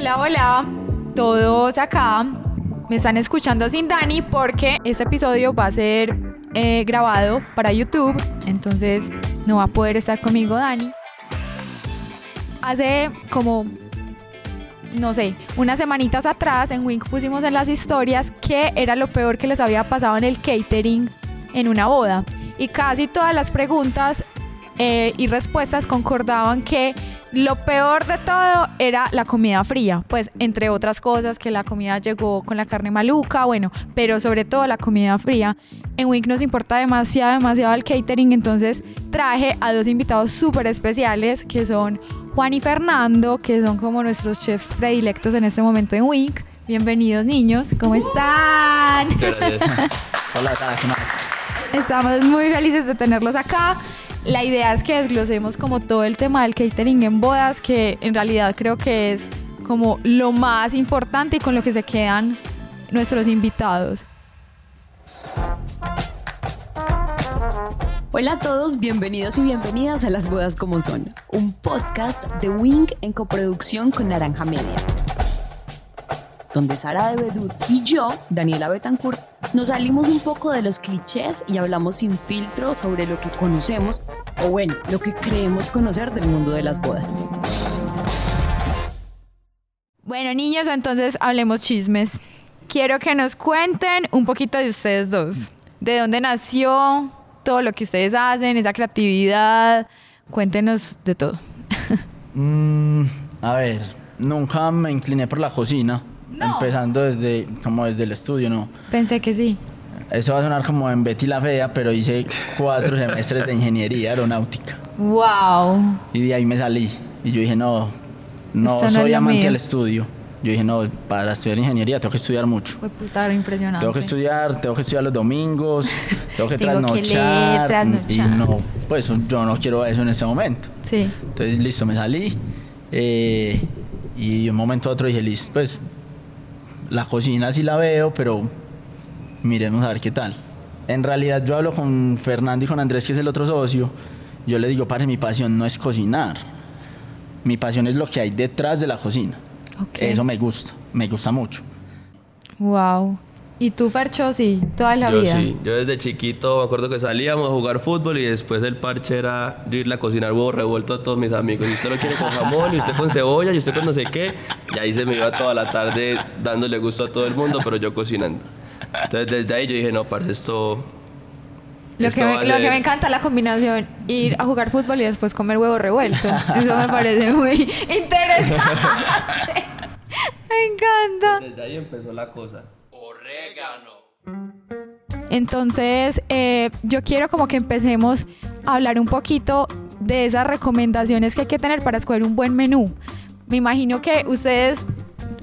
Hola, hola, todos acá me están escuchando sin Dani porque este episodio va a ser eh, grabado para YouTube, entonces no va a poder estar conmigo Dani. Hace como, no sé, unas semanitas atrás en Wink pusimos en las historias que era lo peor que les había pasado en el catering en una boda. Y casi todas las preguntas eh, y respuestas concordaban que lo peor de todo era la comida fría, pues entre otras cosas que la comida llegó con la carne maluca, bueno, pero sobre todo la comida fría. En Wink nos importa demasiado, demasiado el catering, entonces traje a dos invitados súper especiales que son Juan y Fernando, que son como nuestros chefs predilectos en este momento en Wink. Bienvenidos niños, ¿cómo están? Hola, ¿qué más? Estamos muy felices de tenerlos acá. La idea es que desglosemos como todo el tema del catering en bodas, que en realidad creo que es como lo más importante y con lo que se quedan nuestros invitados. Hola a todos, bienvenidos y bienvenidas a Las Bodas como Son, un podcast de Wing en coproducción con Naranja Media donde Sara de Bedut y yo, Daniela Betancourt, nos salimos un poco de los clichés y hablamos sin filtro sobre lo que conocemos, o bueno, lo que creemos conocer del mundo de las bodas. Bueno, niños, entonces hablemos chismes. Quiero que nos cuenten un poquito de ustedes dos. ¿De dónde nació todo lo que ustedes hacen, esa creatividad? Cuéntenos de todo. Mm, a ver, nunca me incliné por la cocina. Empezando desde, como desde el estudio, ¿no? Pensé que sí. Eso va a sonar como en Betty la Fea, pero hice cuatro semestres de ingeniería aeronáutica. ¡Wow! Y de ahí me salí. Y yo dije, no, no soy amante del estudio. Yo dije, no, para estudiar ingeniería tengo que estudiar mucho. Fue puta, impresionante. Tengo que estudiar, tengo que estudiar los domingos, tengo que trasnochar. trasnochar. Y no, pues yo no quiero eso en ese momento. Sí. Entonces, listo, me salí. Eh, y de un momento a otro dije, listo, pues la cocina sí la veo, pero miremos a ver qué tal. En realidad yo hablo con Fernando y con Andrés, que es el otro socio. Yo le digo, padre, mi pasión no es cocinar. Mi pasión es lo que hay detrás de la cocina. Eso me gusta, me gusta mucho. Wow. ¿Y tú, Fercho, sí, toda la yo vida? Sí, yo desde chiquito me acuerdo que salíamos a jugar fútbol y después el parche era irle a cocinar huevo revuelto a todos mis amigos. Y usted lo quiere con jamón, y usted con cebolla, y usted con no sé qué. Y ahí se me iba toda la tarde dándole gusto a todo el mundo, pero yo cocinando. Entonces desde ahí yo dije, no, parce, esto... Lo, que me, lo que me encanta la combinación, ir a jugar fútbol y después comer huevo revuelto. Eso me parece muy interesante. me encanta. Desde ahí empezó la cosa. Entonces, eh, yo quiero como que empecemos a hablar un poquito de esas recomendaciones que hay que tener para escoger un buen menú. Me imagino que ustedes,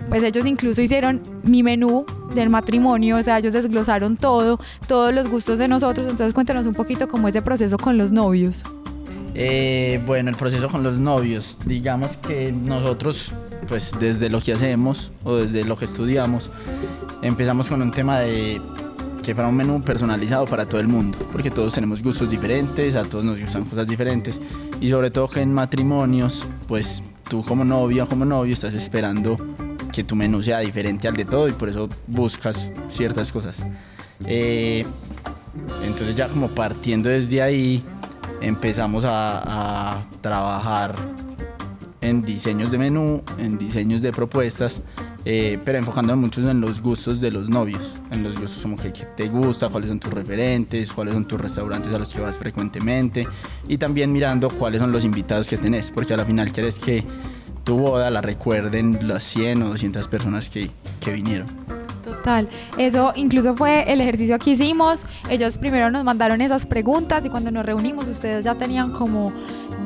pues ellos incluso hicieron mi menú del matrimonio, o sea, ellos desglosaron todo, todos los gustos de nosotros, entonces cuéntanos un poquito cómo es el proceso con los novios. Eh, bueno, el proceso con los novios, digamos que nosotros, pues desde lo que hacemos o desde lo que estudiamos, empezamos con un tema de que fuera un menú personalizado para todo el mundo, porque todos tenemos gustos diferentes, a todos nos gustan cosas diferentes y sobre todo que en matrimonios, pues tú como novia o como novio estás esperando que tu menú sea diferente al de todo y por eso buscas ciertas cosas. Eh, entonces ya como partiendo desde ahí empezamos a, a trabajar en diseños de menú, en diseños de propuestas eh, pero enfocando mucho en los gustos de los novios, en los gustos como que, te gusta, cuáles son tus referentes, cuáles son tus restaurantes a los que vas frecuentemente y también mirando cuáles son los invitados que tenés, porque a la final quieres que tu boda la recuerden las 100 o 200 personas que, que vinieron. Total, eso incluso fue el ejercicio que hicimos. Ellos primero nos mandaron esas preguntas y cuando nos reunimos ustedes ya tenían como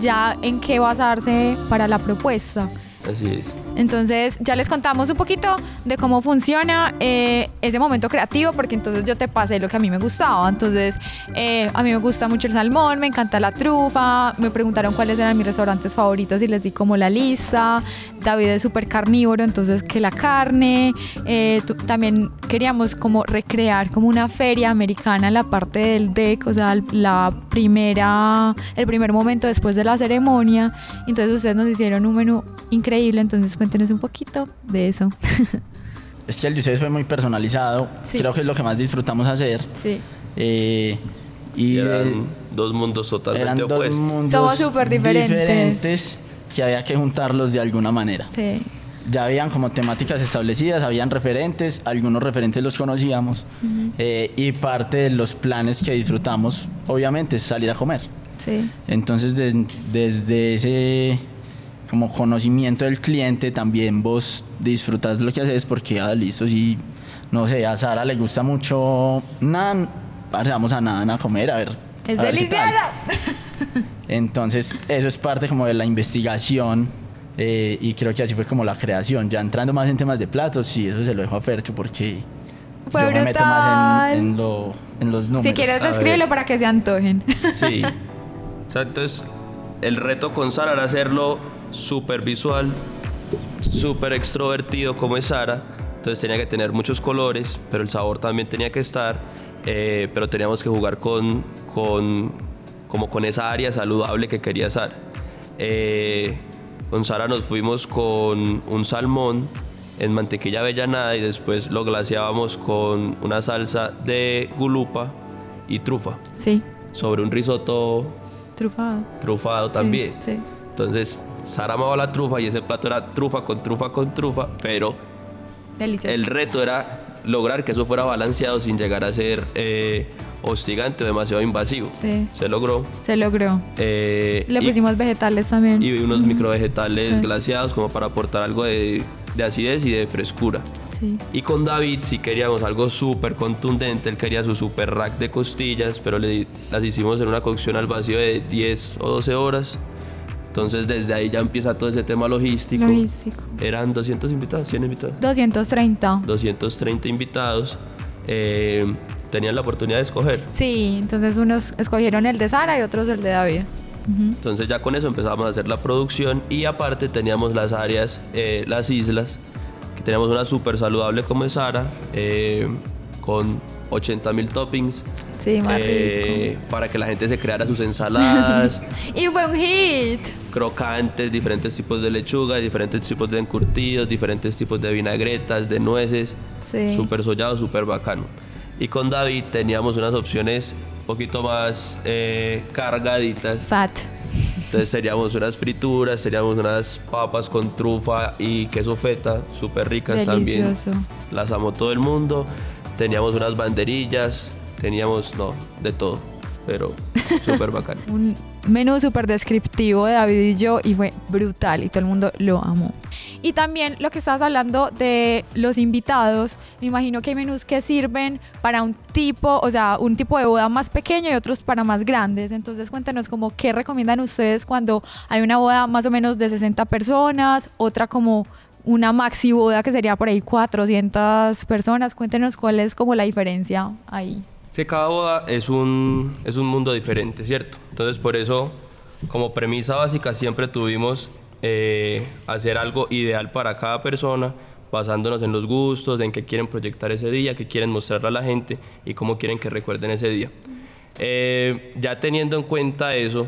ya en qué basarse para la propuesta. Así es. Entonces ya les contamos un poquito de cómo funciona eh, ese momento creativo, porque entonces yo te pasé lo que a mí me gustaba. Entonces eh, a mí me gusta mucho el salmón, me encanta la trufa, me preguntaron cuáles eran mis restaurantes favoritos y les di como la lista. David es súper carnívoro, entonces que la carne. Eh, también queríamos como recrear como una feria americana en la parte del deck, o sea, la primera, el primer momento después de la ceremonia. Entonces ustedes nos hicieron un menú increíble increíble, entonces cuéntenos un poquito de eso. Es que el de ustedes fue muy personalizado. Sí. Creo que es lo que más disfrutamos hacer. sí. Eh, y Y de- eran dos mundos totalmente eran dos opuestos. mundos Somos súper diferentes. diferentes que había que juntarlos de alguna manera. Sí. Ya habían como temáticas establecidas, habían referentes, algunos referentes los conocíamos eh, y parte de los planes que disfrutamos, obviamente, es salir a comer. Sí. Entonces, des- desde ese como conocimiento del cliente, también vos disfrutas lo que haces porque, ah, listo, si, no sé, a Sara le gusta mucho Nan, vamos a Nan a comer, a ver. Es a ver deliciosa. Entonces, eso es parte como de la investigación eh, y creo que así fue como la creación. Ya entrando más en temas de platos, sí, eso se lo dejo a Fercho porque Fue yo me meto más brutal. en, en lo- en los números. Si quieres, descríbelo para que se antojen. Sí. O sea, entonces, el reto con Sara era hacerlo súper visual, súper extrovertido como es Sara. Entonces tenía que tener muchos colores, pero el sabor también tenía que estar. eh, pero teníamos que jugar con, con, como con esa área saludable que quería Sara. Eh, con Sara nos fuimos con un salmón en mantequilla avellanada y después lo glaseábamos con una salsa de gulupa y trufa Sí. sobre un risotto Trufado. trufado Sí, también. Sí. Entonces, Sara amaba la trufa y ese plato era trufa con trufa con trufa, pero Delicioso. el reto era lograr que eso fuera balanceado sin llegar a ser eh, hostigante o demasiado invasivo. Sí. Se logró. Se logró. eh, Le y- pusimos vegetales también. y, unos microvegetales Sí. glaseados como para aportar algo de, de acidez y de frescura. Sí. Y con David si queríamos algo súper contundente, él quería su super rack de costillas, pero le, las hicimos en una cocción al vacío de 10 o 12 horas. Entonces desde ahí ya empieza todo ese tema logístico. Logístico. Eran 200 invitados, 100 invitados. 230. 230 invitados. eh, tenían la oportunidad de escoger. Sí, entonces unos escogieron el de Sara y otros el de David. Entonces ya con eso empezamos a hacer la producción y aparte teníamos las áreas, eh, las islas, que teníamos una súper saludable como es Sara, eh, con 80 mil toppings. Sí, más eh, para que la gente se creara sus ensaladas, rico. Y fue un hit. Crocantes, diferentes tipos de lechuga, diferentes tipos de encurtidos, diferentes tipos de vinagretas, de nueces, Sí. súper sollado, súper bacano. Y con David teníamos unas opciones un poquito más eh, cargaditas. Fat. Entonces seríamos unas frituras, seríamos unas papas con trufa y queso feta, súper ricas Delicioso. también. Las amó todo el mundo. Teníamos unas banderillas, teníamos, no, de todo, pero súper bacano. Un menú súper descriptivo de David y yo y fue brutal y todo el mundo lo amó. Y también lo que estabas hablando de los invitados, me imagino que hay menús que sirven para un tipo, o sea, un tipo de boda más pequeño y otros para más grandes. Entonces cuéntanos como qué recomiendan ustedes cuando hay una boda más o menos de 60 personas, otra como una maxi boda que sería por ahí 400 personas. Cuéntenos cuál es como la diferencia ahí. Sí, cada boda es un, es un mundo diferente, ¿cierto? Entonces por eso, como premisa básica, siempre tuvimos eh, hacer algo ideal para cada persona, basándonos en los gustos, en qué quieren proyectar ese día, qué quieren mostrarle a la gente y cómo quieren que recuerden ese día. Eh, ya teniendo en cuenta eso,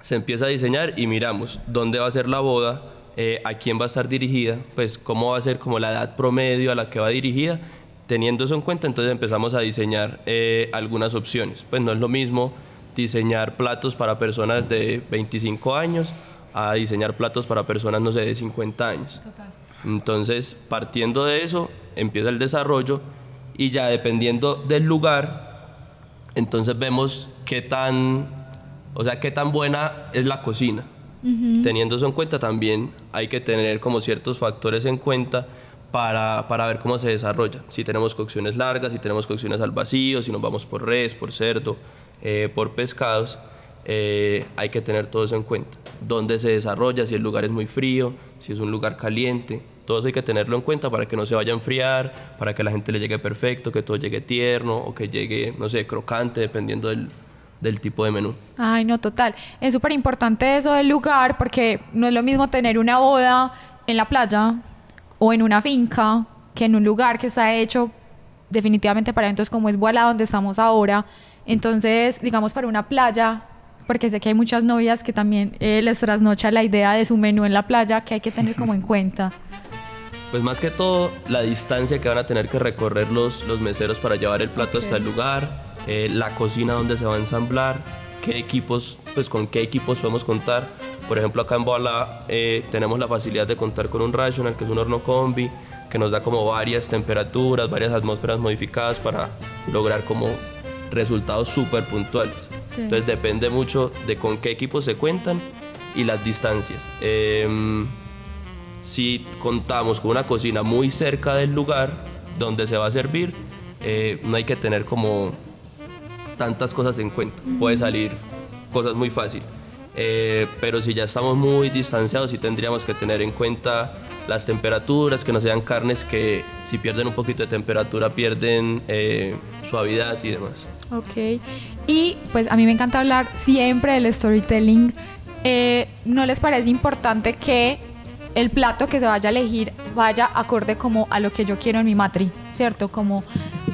se empieza a diseñar y miramos dónde va a ser la boda, eh, a quién va a estar dirigida, pues cómo va a ser como la edad promedio a la que va dirigida. Teniendo eso en cuenta, entonces empezamos a diseñar eh, algunas opciones. Pues no es lo mismo diseñar platos para personas de 25 años a diseñar platos para personas, no sé, de 50 años. Entonces, partiendo de eso, empieza el desarrollo y ya dependiendo del lugar, entonces vemos qué tan, o sea, qué tan buena es la cocina. Teniendo eso en cuenta, también hay que tener como ciertos factores en cuenta para, para ver cómo se desarrolla. Si tenemos cocciones largas, si tenemos cocciones al vacío, si nos vamos por res, por cerdo, eh, por pescados, eh, hay que tener todo eso en cuenta. Dónde se desarrolla, si el lugar es muy frío, si es un lugar caliente, todo eso hay que tenerlo en cuenta para que no se vaya a enfriar, para que la gente le llegue perfecto, que todo llegue tierno o que llegue, no sé, crocante, dependiendo del, del tipo de menú. Ay, no, total. Es súper importante eso del lugar porque no es lo mismo tener una boda en la playa o en una finca que en un lugar que está hecho definitivamente para eventos como es Boala, donde estamos ahora. Entonces, digamos, para una playa, porque sé que hay muchas novias que también eh, les trasnocha la idea de su menú en la playa que hay que tener como en cuenta. Pues más que todo, la distancia que van a tener que recorrer los, los meseros para llevar el plato hasta el lugar, eh, la cocina donde se va a ensamblar, qué equipos, pues con qué equipos podemos contar. Por ejemplo, acá en Boala eh, tenemos la facilidad de contar con un Rational, que es un horno combi, que nos da como varias temperaturas, varias atmósferas modificadas para lograr como resultados súper puntuales. Sí. Entonces depende mucho de con qué equipos se cuentan y las distancias. Em, si contamos con una cocina muy cerca del lugar donde se va a servir, eh, no hay que tener como tantas cosas en cuenta. Puede salir cosas muy fácil. Eh, pero si ya estamos muy distanciados, sí tendríamos que tener en cuenta las temperaturas, que no sean carnes que si pierden un poquito de temperatura pierden eh, suavidad y demás. Ok. Y pues a mí me encanta hablar siempre del storytelling. Eh, ¿No les parece importante que el plato que se vaya a elegir vaya acorde como a lo que yo quiero en mi matri? ¿Cierto? Como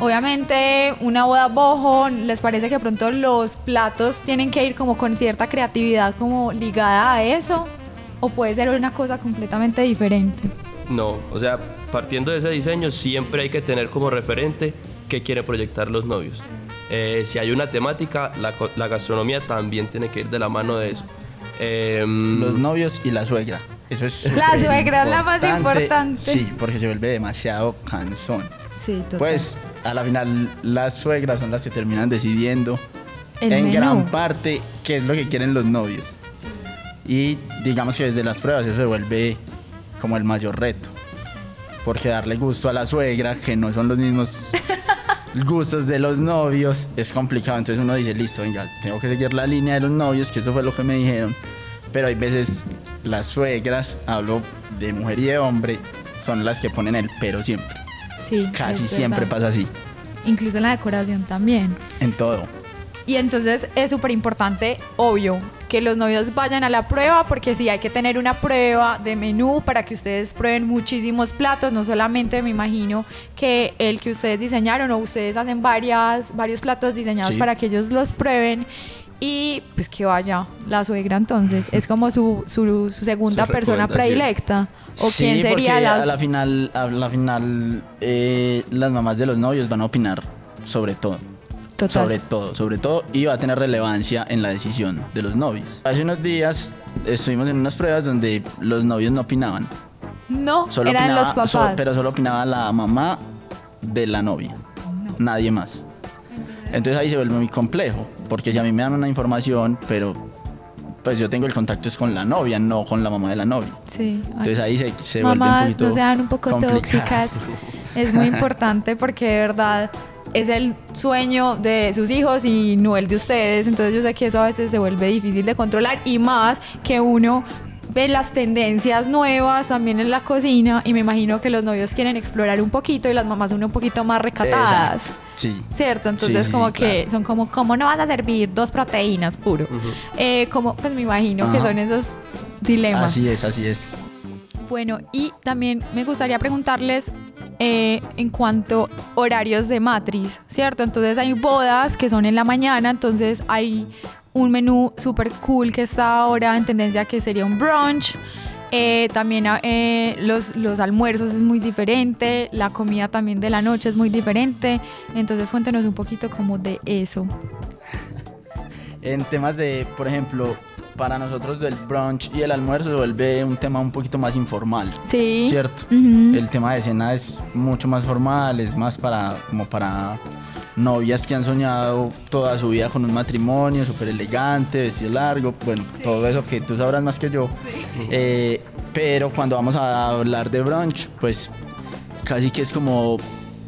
obviamente una boda bojo, ¿les parece que pronto los platos tienen que ir como con cierta creatividad como ligada a eso? ¿O puede ser una cosa completamente diferente? No, o sea, partiendo de ese diseño, siempre hay que tener como referente qué quieren proyectar los novios. Eh, si hay una temática, la, gastronomía también tiene que ir de la mano de eso. Em, Los novios y la suegra. Eso es La suegra es la más importante. Sí, porque se vuelve demasiado cansón. Sí, total. Pues a la final las suegras son las que terminan decidiendo El en menú. gran parte qué es lo que quieren los novios. Y digamos que desde las pruebas eso se vuelve como el mayor reto. Porque darle gusto a la suegra, que no son los mismos gustos de los novios, es complicado. Entonces uno dice, listo, venga, tengo que seguir la línea de los novios, que eso fue lo que me dijeron. Pero hay veces las suegras, hablo de mujer y de hombre, son las que ponen el pero siempre. Sí, Casi siempre pasa así, Incluso en la decoración también. en todo. Y entonces es súper importante, obvio, que los novios vayan a la prueba, porque sí hay que tener una prueba de menú para que ustedes prueben muchísimos platos, no solamente me imagino que el que ustedes diseñaron o ustedes hacen varias, varios platos diseñados Sí. para que ellos los prueben. Y pues que vaya la suegra entonces, es como su, su, su segunda Su persona predilecta. ¿O Sí, quién sería porque la a la final, a la final eh, las mamás de los novios van a opinar sobre todo. Total. Sobre todo, sobre todo, y va a tener relevancia en la decisión de los novios. Hace unos días estuvimos en unas pruebas donde los novios no opinaban. No, Solo eran opinaba, los papás. so- pero solo opinaba la mamá de la novia. Nadie más. Entonces ahí se vuelve muy complejo, porque si a mí me dan una información, pero pues yo tengo el contacto es con la novia, no con la mamá de la novia. Sí. Entonces ahí se, se vuelve un Mamás, poquito no sean un poco complicado. tóxicas. Es muy importante porque de verdad es el sueño de sus hijos y no el de ustedes. Entonces yo sé que eso a veces se vuelve difícil de controlar y más que uno ve las tendencias nuevas también en la cocina y me imagino que los novios quieren explorar un poquito y las mamás son un poquito más recatadas. Exacto. Sí. ¿Cierto? Entonces sí, como sí, que claro. son como, ¿cómo no vas a servir dos proteínas puro? Eh, como, pues me imagino que son esos dilemas. Así es, así es. Bueno, y también me gustaría preguntarles eh, en cuanto horarios de matriz, ¿cierto? Entonces hay bodas que son en la mañana, entonces hay un menú súper cool que está ahora en tendencia que sería un brunch. Eh, también eh, los, los almuerzos es muy diferente, la comida también de la noche es muy diferente. Entonces cuéntenos un poquito como de eso. En temas de, por ejemplo, para nosotros el brunch y el almuerzo se vuelve un tema un poquito más informal. Sí. ¿Cierto? El tema de cena es mucho más formal, es más para como para novias que han soñado toda su vida con un matrimonio súper elegante, vestido largo, bueno, todo eso que tú sabrás más que yo. Eh, pero cuando vamos a hablar de brunch, pues casi que es como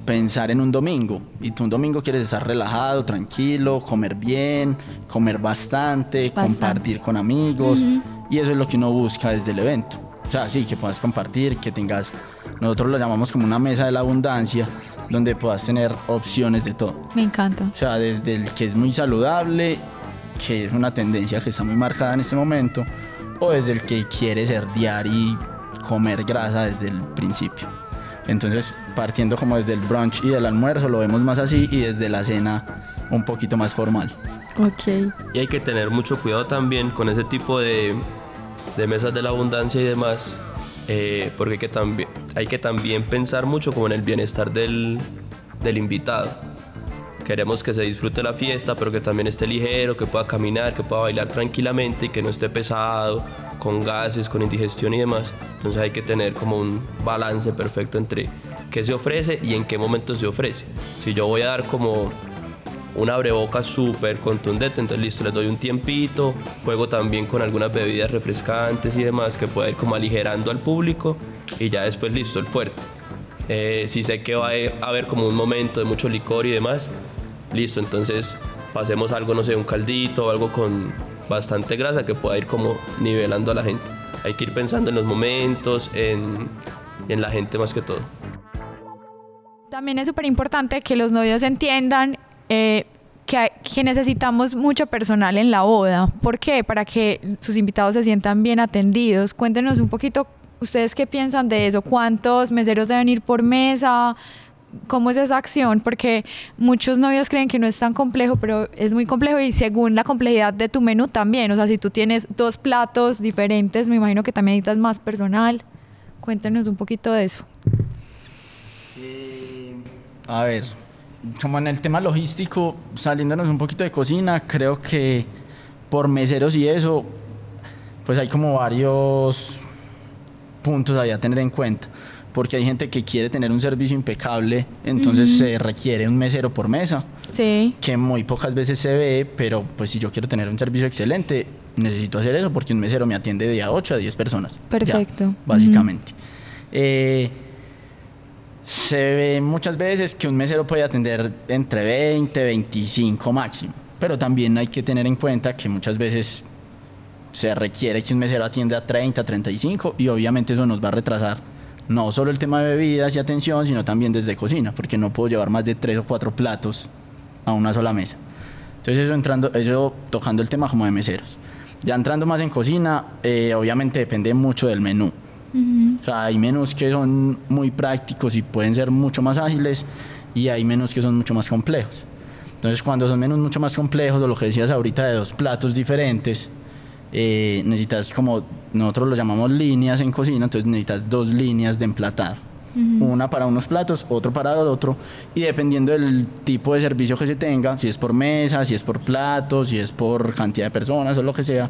pensar en un domingo. Y tú un domingo quieres estar relajado, tranquilo, comer bien, comer bastante, Bastante. compartir con amigos. Y eso es lo que uno busca desde el evento. O sea, sí, que puedas compartir, que tengas, nosotros lo llamamos como una mesa de la abundancia, donde puedas tener opciones de todo. Me encanta. O sea, desde el que es muy saludable, que es una tendencia que está muy marcada en este momento, o desde el que quiere ser diario y comer grasa desde el principio. Entonces, partiendo como desde el brunch y del almuerzo, lo vemos más así, y desde la cena un poquito más formal. Ok. Y hay que tener mucho cuidado también con ese tipo de, de mesas de la abundancia y demás, eh, porque hay que, también, pensar mucho como en el bienestar del, del invitado. Queremos que se disfrute la fiesta, pero que también esté ligero, que pueda caminar, que pueda bailar tranquilamente y que no esté pesado, con gases, con indigestión y demás. Entonces hay que tener como un balance perfecto entre qué se ofrece y en qué momento se ofrece. Si yo voy a dar como un abreboca súper contundente, entonces listo, les doy un tiempito, juego también con algunas bebidas refrescantes y demás que pueda ir como aligerando al público y ya después listo, el fuerte. Eh, si sé que va a haber como un momento de mucho licor y demás, listo, entonces pasemos algo, no sé, un caldito o algo con bastante grasa que pueda ir como nivelando a la gente. Hay que ir pensando en los momentos, en, en la gente más que todo. También es súper importante que los novios entiendan eh, que, necesitamos mucho personal en la boda. ¿Por qué? Para que sus invitados se sientan bien atendidos. Cuéntenos un poquito, ¿ustedes qué piensan de eso? ¿Cuántos meseros deben ir por mesa? ¿Cómo es esa acción? Porque muchos novios creen que no es tan complejo, pero es muy complejo y según la complejidad de tu menú también. O sea, si tú tienes dos platos diferentes, me imagino que también necesitas más personal. Cuéntenos un poquito de eso. Eh, a ver, como en el tema logístico, saliéndonos un poquito de cocina, creo que por meseros y eso, pues hay como varios puntos ahí a tener en cuenta. Porque hay gente que quiere tener un servicio impecable, entonces uh -huh. se requiere un mesero por mesa. Sí. Que muy pocas veces se ve, pero pues si yo quiero tener un servicio excelente, necesito hacer eso porque un mesero me atiende de a 8 a 10 personas. Perfecto. Ya, básicamente. Uh -huh. eh, se ve muchas veces que un mesero puede atender entre 20, 25 máximo, pero también hay que tener en cuenta que muchas veces se requiere que un mesero atienda a 30, 35 y obviamente eso nos va a retrasar no solo el tema de bebidas y atención, sino también desde cocina, porque no puedo llevar más de 3 o 4 platos a una sola mesa. Entonces eso entrando, eso tocando el tema como de meseros. Ya entrando más en cocina, eh, obviamente depende mucho del menú. Uh -huh. O sea, hay menús que son muy prácticos y pueden ser mucho más ágiles y hay menús que son mucho más complejos. Entonces, cuando son menús mucho más complejos, o lo que decías ahorita de dos platos diferentes, eh, necesitas como nosotros lo llamamos líneas en cocina, entonces necesitas dos líneas de emplatar. Uh -huh. Una para unos platos, otro para el otro, y dependiendo del tipo de servicio que se tenga, si es por mesa, si es por platos, si es por cantidad de personas o lo que sea,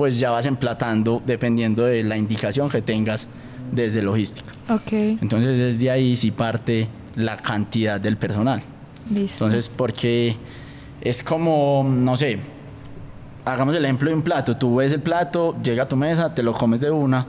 pues ya vas emplatando dependiendo de la indicación que tengas desde logística. Okay. Entonces desde ahí sí parte la cantidad del personal. Listo. Entonces, porque es como, no sé, hagamos el ejemplo de un plato. Tú ves el plato, llega a tu mesa, te lo comes de una,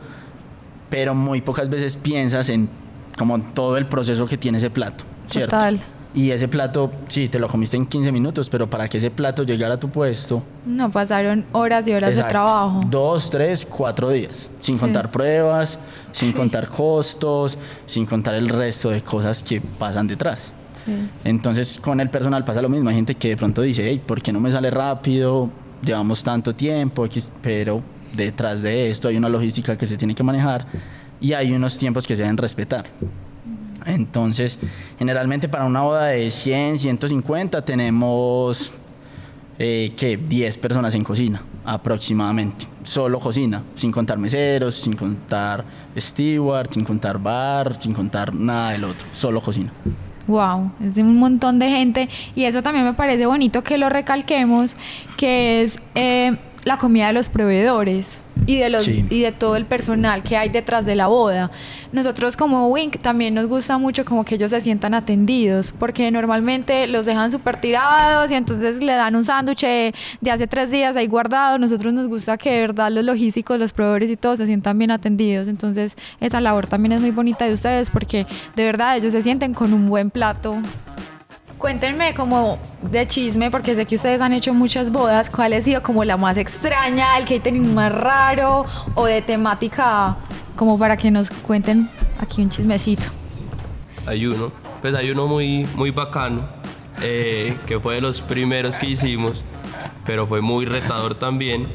pero muy pocas veces piensas en como todo el proceso que tiene ese plato, ¿cierto? Total. Y ese plato, sí, te lo comiste en 15 minutos, pero para que ese plato llegara a tu puesto... No, pasaron horas y horas exacto, de trabajo. Dos, tres, cuatro días, sin sí. contar pruebas, sin sí. contar costos, sin contar el resto de cosas que pasan detrás. Sí. Entonces, con el personal pasa lo mismo. Hay gente que de pronto dice, hey, ¿por qué no me sale rápido? Llevamos tanto tiempo, pero detrás de esto hay una logística que se tiene que manejar y hay unos tiempos que se deben respetar. Entonces, generalmente para una boda de 100, 150 tenemos eh, que 10 personas en cocina aproximadamente. Solo cocina, sin contar meseros, sin contar steward, sin contar bar, sin contar nada del otro, solo cocina. Wow, es de un montón de gente y eso también me parece bonito que lo recalquemos, que es eh, la comida de los proveedores y de los sí. y de todo el personal que hay detrás de la boda. Nosotros como Wink también nos gusta mucho como que ellos se sientan atendidos, porque normalmente los dejan súper tirados y entonces le dan un sándwich de hace tres días ahí guardado. Nosotros nos gusta que de verdad los logísticos, los proveedores y todos se sientan bien atendidos. Entonces esa labor también es muy bonita de ustedes porque de verdad ellos se sienten con un buen plato Cuéntenme como de chisme, porque sé que ustedes han hecho muchas bodas, ¿cuál ha sido como la más extraña, el catering más raro o de temática, como para que nos cuenten aquí un chismecito? Hay uno, pues hay uno muy, muy bacano, eh, que fue de los primeros que hicimos, pero fue muy retador también,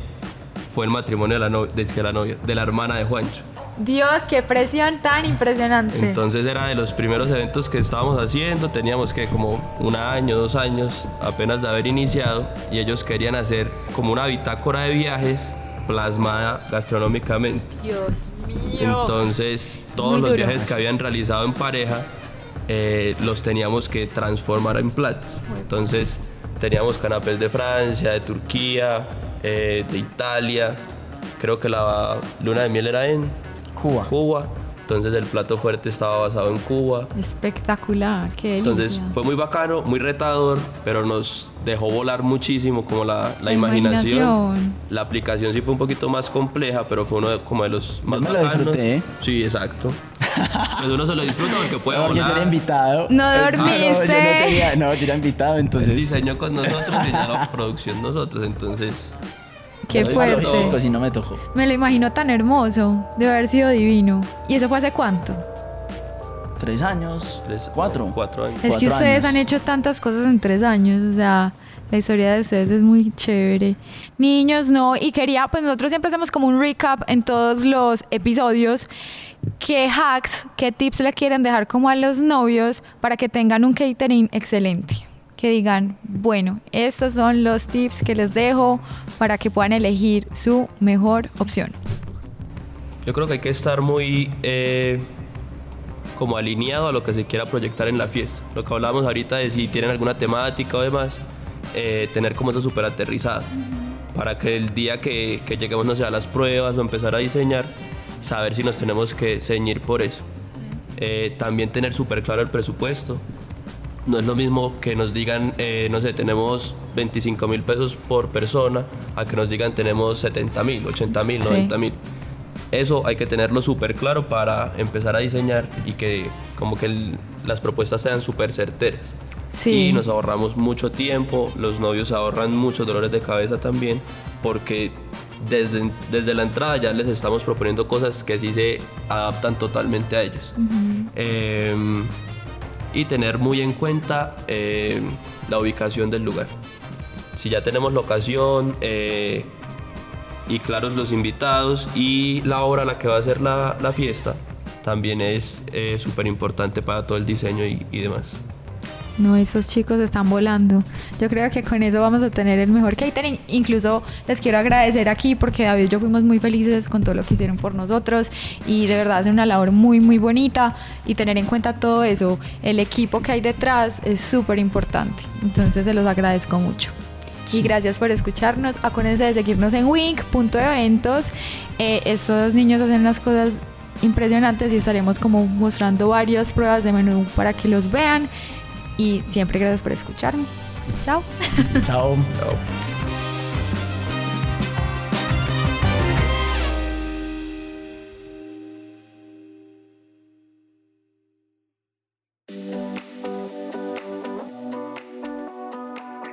fue el matrimonio de la, de la novia, de la hermana de Juancho. Dios, qué presión tan impresionante. Entonces era de los primeros eventos que estábamos haciendo, teníamos que como un año, dos años apenas de haber iniciado y ellos querían hacer como una bitácora de viajes plasmada gastronómicamente. Dios mío. Entonces todos Muy los duro. viajes que habían realizado en pareja eh, los teníamos que transformar en platos. Entonces teníamos canapés de Francia, de Turquía, eh, de Italia. Creo que la luna de miel era en Cuba. Cuba. Entonces el plato fuerte estaba basado en Cuba. Espectacular, qué delicia. Entonces fue muy bacano, muy retador, pero nos dejó volar muchísimo como la, la La imaginación. imaginación. La aplicación sí fue un poquito más compleja, pero fue uno de, como de los más me lo bacanos. disfruté, ¿eh? Sí, exacto. pues uno se lo disfruta porque puede No, yo volar. era invitado. No Eh, ah, no, yo no, dormiste. tenía- no, yo era invitado, entonces. diseñó con nosotros y ya la producción nosotros, entonces Qué fuerte. no me tocó. Me lo imagino tan hermoso. Debe haber sido divino. ¿Y eso fue hace cuánto? Tres años. tres, Cuatro. cuatro años. Es que ustedes años. han hecho tantas cosas en tres años, o sea, la historia de ustedes es muy chévere. Niños, no, y quería, pues nosotros siempre hacemos como un recap en todos los episodios. ¿Qué hacks, qué tips le quieren dejar como a los novios para que tengan un catering excelente? Que digan, bueno, estos son los tips que les dejo para que puedan elegir su mejor opción. Yo creo que hay que estar muy eh, como alineado a lo que se quiera proyectar en la fiesta. Lo que hablábamos ahorita de si tienen alguna temática o demás, eh, tener como eso súper aterrizado. Para que el día que, que lleguemos, no sé, a las pruebas o empezar a diseñar, saber si nos tenemos que ceñir por eso. Eh, también tener súper claro el presupuesto. No es lo mismo que nos digan, eh, no sé, tenemos 25 mil pesos por persona, a que nos digan tenemos 70 mil, 80 mil, Sí. 90 mil. Eso hay que tenerlo súper claro para empezar a diseñar y que como que el- las propuestas sean súper certeras. Sí. Y nos ahorramos mucho tiempo, los novios ahorran muchos dolores de cabeza también, porque desde, desde la entrada ya les estamos proponiendo cosas que sí se adaptan totalmente a ellos. Em, y tener muy en cuenta em, la ubicación del lugar. Si ya tenemos locación eh, y claros los invitados y la hora a la que va a ser la, la fiesta, también es súper importante para todo el diseño y demás. No, esos chicos están volando. Yo creo que con eso vamos a tener el mejor catering. Incluso les quiero agradecer aquí porque David y yo fuimos muy felices con todo lo que hicieron por nosotros y de verdad hacen una labor muy, muy bonita y tener en cuenta todo eso, el equipo que hay detrás es súper importante. Entonces se los agradezco mucho. Y gracias por escucharnos. Acuérdense de seguirnos en wink.eventos. Eh, estos niños hacen unas cosas impresionantes y estaremos como mostrando varias pruebas de menú para que los vean. Y siempre gracias por escucharme. Chao. Chao. Chao.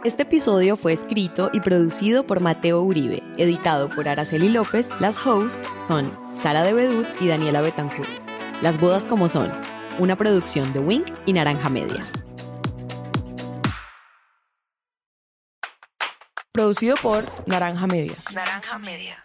Este episodio fue escrito y producido por Mateo Uribe, editado por Araceli López. Las hosts son Sara de Bedut y Daniela Betancourt. Las bodas como son, una producción de Wink y Naranja Media. Producido por Naranja Media. Naranja Media.